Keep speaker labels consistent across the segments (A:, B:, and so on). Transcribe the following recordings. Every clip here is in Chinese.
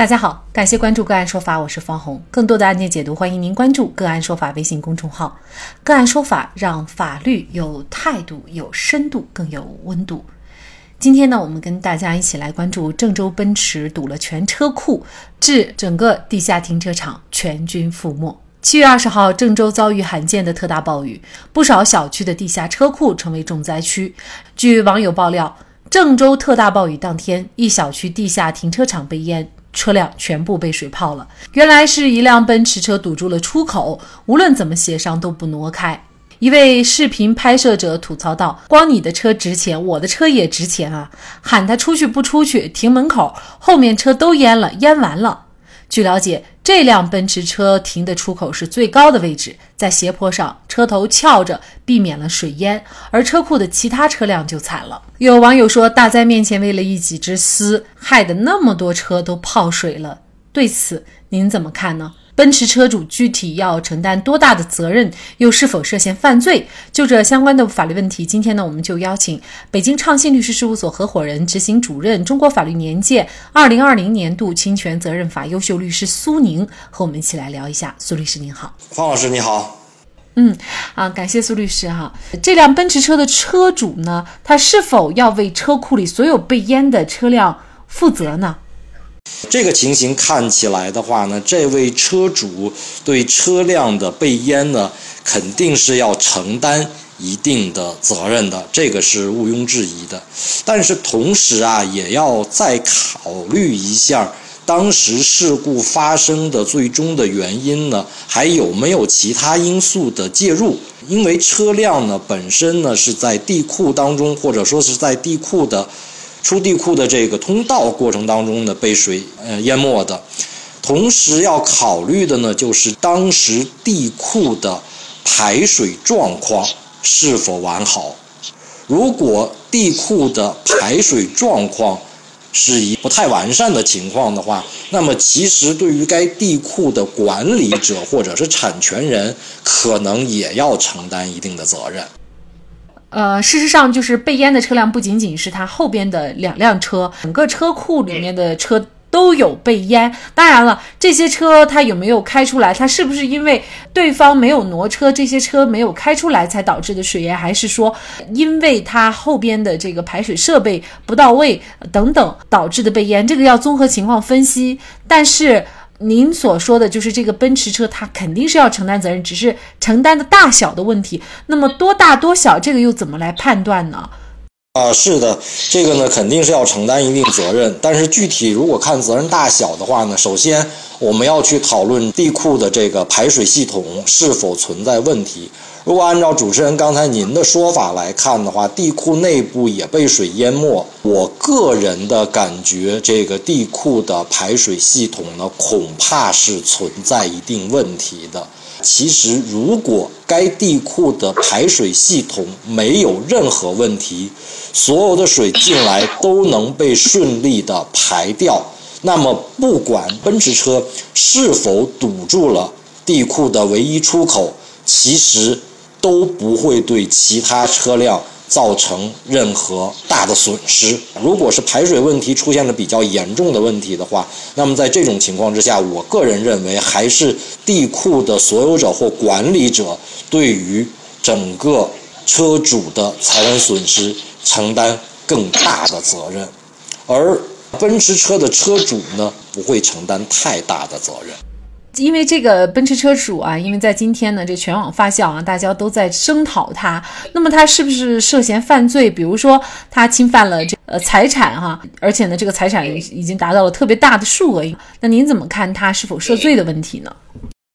A: 大家好，感谢关注个案说法，我是方红。更多的案件解读，欢迎您关注个案说法微信公众号。个案说法让法律有态度、有深度、更有温度。今天呢，我们跟大家一起来关注郑州奔驰堵了全车库，致整个地下停车场全军覆没。七月二十号，郑州遭遇罕见的特大暴雨，不少小区的地下车库成为重灾区。据网友爆料，郑州特大暴雨当天，一小区地下停车场被淹。车辆全部被水泡了，原来是一辆奔驰车堵住了出口，无论怎么协商都不挪开。一位视频拍摄者吐槽道：“光你的车值钱，我的车也值钱啊！喊他出去不出去，停门口，后面车都淹了，淹完了。”据了解，这辆奔驰车停的出口是最高的位置，在斜坡上，车头翘着，避免了水淹。而车库的其他车辆就惨了。有网友说：“大灾面前，为了一己之私，害得那么多车都泡水了。”对此，您怎么看呢？奔驰车主具体要承担多大的责任，又是否涉嫌犯罪？就这相关的法律问题，今天呢，我们就邀请北京畅信律师事务所合伙人、执行主任、中国法律年鉴二零二零年度侵权责任法优秀律师苏宁和我们一起来聊一下。苏律师您好，
B: 方老师你好。
A: 嗯啊，感谢苏律师哈。这辆奔驰车的车主呢，他是否要为车库里所有被淹的车辆负责呢？
B: 这个情形看起来的话呢，这位车主对车辆的被淹呢，肯定是要承担一定的责任的，这个是毋庸置疑的。但是同时啊，也要再考虑一下当时事故发生的最终的原因呢，还有没有其他因素的介入？因为车辆呢本身呢是在地库当中，或者说是在地库的。出地库的这个通道过程当中呢，被水呃淹没的，同时要考虑的呢，就是当时地库的排水状况是否完好。如果地库的排水状况是一不太完善的情况的话，那么其实对于该地库的管理者或者是产权人，可能也要承担一定的责任。
A: 呃，事实上，就是被淹的车辆不仅仅是它后边的两辆车，整个车库里面的车都有被淹。当然了，这些车它有没有开出来？它是不是因为对方没有挪车，这些车没有开出来才导致的水淹？还是说，因为它后边的这个排水设备不到位等等导致的被淹？这个要综合情况分析。但是。您所说的就是这个奔驰车，它肯定是要承担责任，只是承担的大小的问题。那么多大多小，这个又怎么来判断呢？
B: 啊，是的，这个呢肯定是要承担一定责任，但是具体如果看责任大小的话呢，首先我们要去讨论地库的这个排水系统是否存在问题。如果按照主持人刚才您的说法来看的话，地库内部也被水淹没。我个人的感觉，这个地库的排水系统呢，恐怕是存在一定问题的。其实，如果该地库的排水系统没有任何问题，所有的水进来都能被顺利的排掉，那么不管奔驰车是否堵住了地库的唯一出口，其实。都不会对其他车辆造成任何大的损失。如果是排水问题出现了比较严重的问题的话，那么在这种情况之下，我个人认为还是地库的所有者或管理者对于整个车主的财产损失承担更大的责任，而奔驰车的车主呢，不会承担太大的责任。
A: 因为这个奔驰车主啊，因为在今天呢，这全网发酵啊，大家都在声讨他。那么他是不是涉嫌犯罪？比如说他侵犯了这呃财产哈，而且呢，这个财产已经达到了特别大的数额。那您怎么看他是否涉罪的问题呢？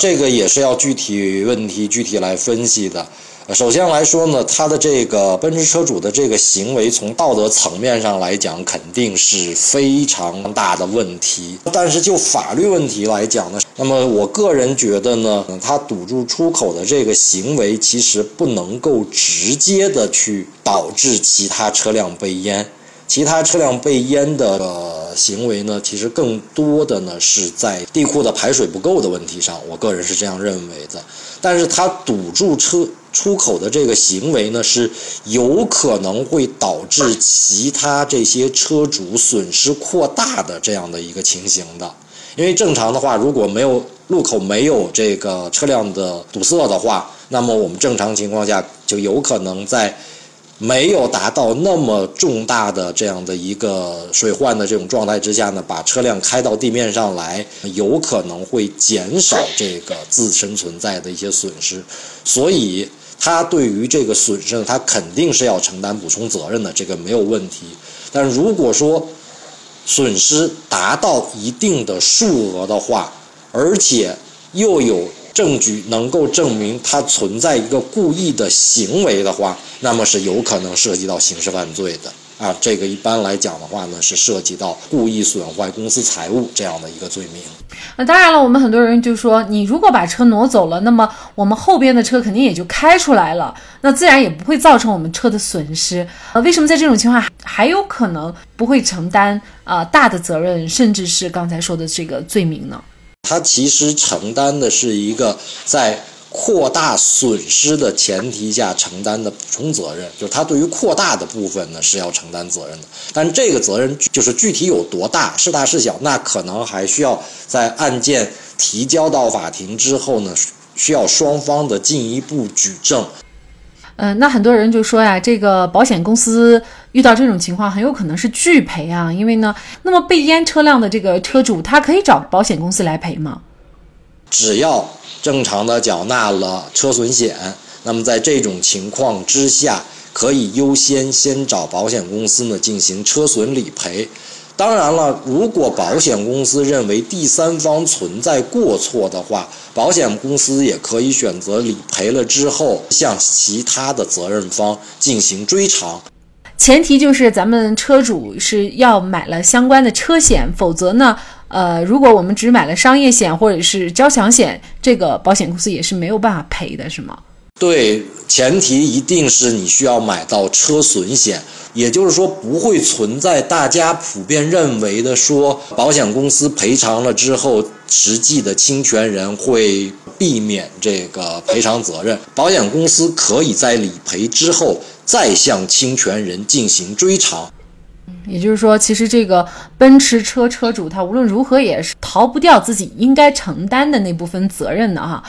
B: 这个也是要具体问题具体来分析的。首先来说呢，他的这个奔驰车主的这个行为，从道德层面上来讲，肯定是非常大的问题。但是就法律问题来讲呢，那么我个人觉得呢，他堵住出口的这个行为，其实不能够直接的去导致其他车辆被淹。其他车辆被淹的行为呢，其实更多的呢是在地库的排水不够的问题上，我个人是这样认为的。但是他堵住车。出口的这个行为呢，是有可能会导致其他这些车主损失扩大的这样的一个情形的。因为正常的话，如果没有路口没有这个车辆的堵塞的话，那么我们正常情况下就有可能在。没有达到那么重大的这样的一个水患的这种状态之下呢，把车辆开到地面上来，有可能会减少这个自身存在的一些损失，所以他对于这个损失，他肯定是要承担补充责任的，这个没有问题。但如果说损失达到一定的数额的话，而且又有证据能够证明他存在一个故意的行为的话，那么是有可能涉及到刑事犯罪的啊。这个一般来讲的话呢，是涉及到故意损坏公司财物这样的一个罪名。
A: 那当然了，我们很多人就说，你如果把车挪走了，那么我们后边的车肯定也就开出来了，那自然也不会造成我们车的损失。呃，为什么在这种情况还有可能不会承担啊大的责任，甚至是刚才说的这个罪名呢？
B: 他其实承担的是一个在扩大损失的前提下承担的补充责任，就是他对于扩大的部分呢是要承担责任的，但这个责任就是具体有多大，是大是小，那可能还需要在案件提交到法庭之后呢，需要双方的进一步举证。
A: 嗯，那很多人就说呀，这个保险公司遇到这种情况很有可能是拒赔啊，因为呢，那么被淹车辆的这个车主他可以找保险公司来赔吗？
B: 只要正常的缴纳了车损险，那么在这种情况之下，可以优先先找保险公司呢进行车损理赔。当然了，如果保险公司认为第三方存在过错的话，保险公司也可以选择理赔了之后向其他的责任方进行追偿。
A: 前提就是咱们车主是要买了相关的车险，否则呢，呃，如果我们只买了商业险或者是交强险，这个保险公司也是没有办法赔的，是吗？
B: 对，前提一定是你需要买到车损险。也就是说，不会存在大家普遍认为的说，保险公司赔偿了之后，实际的侵权人会避免这个赔偿责任。保险公司可以在理赔之后再向侵权人进行追偿。
A: 也就是说，其实这个奔驰车车主他无论如何也是逃不掉自己应该承担的那部分责任的哈。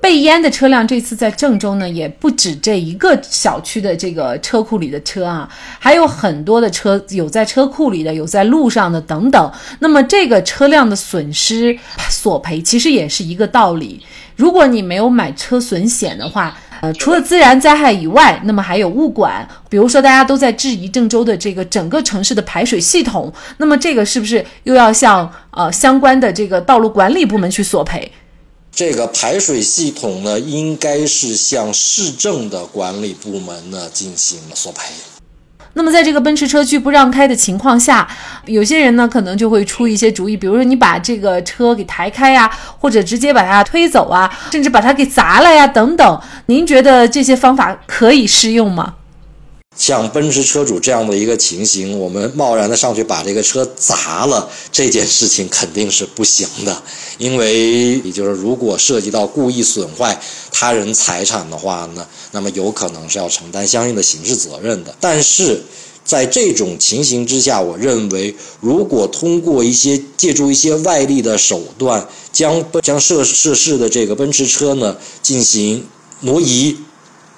A: 被淹的车辆这次在郑州呢，也不止这一个小区的这个车库里的车啊，还有很多的车有在车库里的，有在路上的等等。那么这个车辆的损失索赔其实也是一个道理。如果你没有买车损险的话，呃，除了自然灾害以外，那么还有物管，比如说大家都在质疑郑州的这个整个城市的排水系统，那么这个是不是又要向呃相关的这个道路管理部门去索赔？
B: 这个排水系统呢，应该是向市政的管理部门呢进行索赔。
A: 那么，在这个奔驰车拒不让开的情况下，有些人呢可能就会出一些主意，比如说你把这个车给抬开呀，或者直接把它推走啊，甚至把它给砸了呀，等等。您觉得这些方法可以适用吗？
B: 像奔驰车主这样的一个情形，我们贸然的上去把这个车砸了，这件事情肯定是不行的。因为，也就是如果涉及到故意损坏他人财产的话呢，那么有可能是要承担相应的刑事责任的。但是，在这种情形之下，我认为，如果通过一些借助一些外力的手段，将将涉涉事的这个奔驰车呢进行挪移、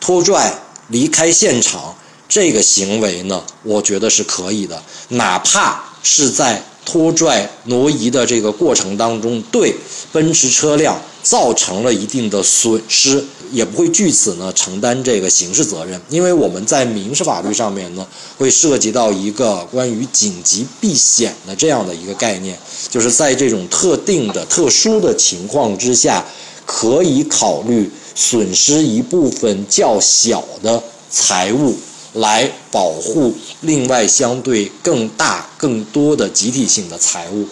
B: 拖拽、离开现场。这个行为呢，我觉得是可以的，哪怕是在拖拽挪移的这个过程当中，对奔驰车辆造成了一定的损失，也不会据此呢承担这个刑事责任，因为我们在民事法律上面呢，会涉及到一个关于紧急避险的这样的一个概念，就是在这种特定的特殊的情况之下，可以考虑损失一部分较小的财物。来保护另外相对更大、更多的集体性的财物。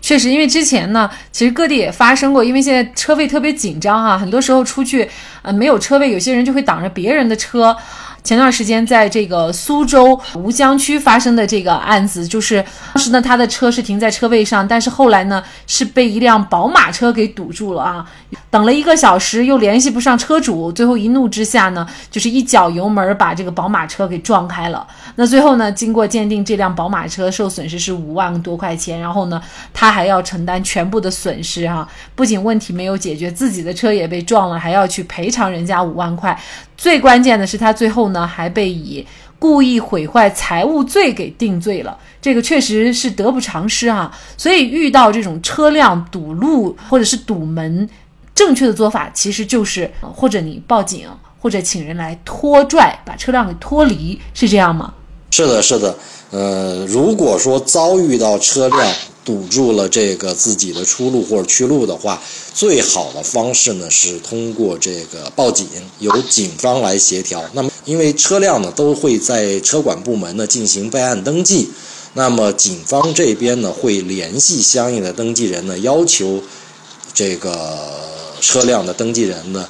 A: 确实，因为之前呢，其实各地也发生过，因为现在车位特别紧张啊，很多时候出去，呃，没有车位，有些人就会挡着别人的车。前段时间在这个苏州吴江区发生的这个案子，就是当时呢他的车是停在车位上，但是后来呢是被一辆宝马车给堵住了啊，等了一个小时又联系不上车主，最后一怒之下呢，就是一脚油门把这个宝马车给撞开了。那最后呢，经过鉴定，这辆宝马车受损失是五万多块钱，然后呢他还要承担全部的损失啊，不仅问题没有解决，自己的车也被撞了，还要去赔偿人家五万块。最关键的是，他最后呢还被以故意毁坏财物罪给定罪了。这个确实是得不偿失啊。所以遇到这种车辆堵路或者是堵门，正确的做法其实就是或者你报警，或者请人来拖拽，把车辆给脱离，是这样吗？
B: 是的，是的。呃，如果说遭遇到车辆，堵住了这个自己的出路或者去路的话，最好的方式呢是通过这个报警，由警方来协调。那么，因为车辆呢都会在车管部门呢进行备案登记，那么警方这边呢会联系相应的登记人呢，要求这个车辆的登记人呢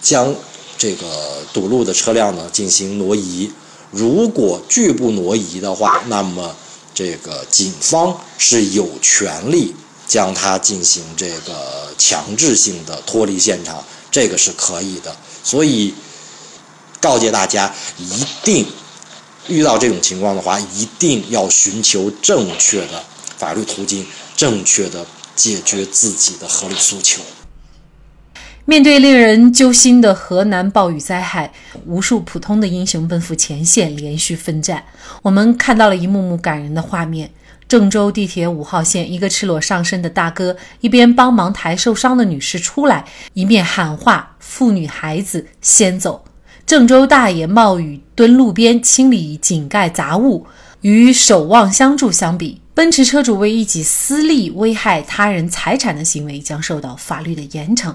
B: 将这个堵路的车辆呢进行挪移。如果拒不挪移的话，那么。这个警方是有权利将他进行这个强制性的脱离现场，这个是可以的。所以告诫大家，一定遇到这种情况的话，一定要寻求正确的法律途径，正确的解决自己的合理诉求。
A: 面对令人揪心的河南暴雨灾害，无数普通的英雄奔赴前线连续奋战。我们看到了一幕幕感人的画面：郑州地铁五号线，一个赤裸上身的大哥一边帮忙抬受伤的女士出来，一面喊话：“妇女孩子先走。”郑州大爷冒雨蹲路边清理井盖杂物，与守望相助相比，奔驰车主为一己私利危害他人财产的行为将受到法律的严惩。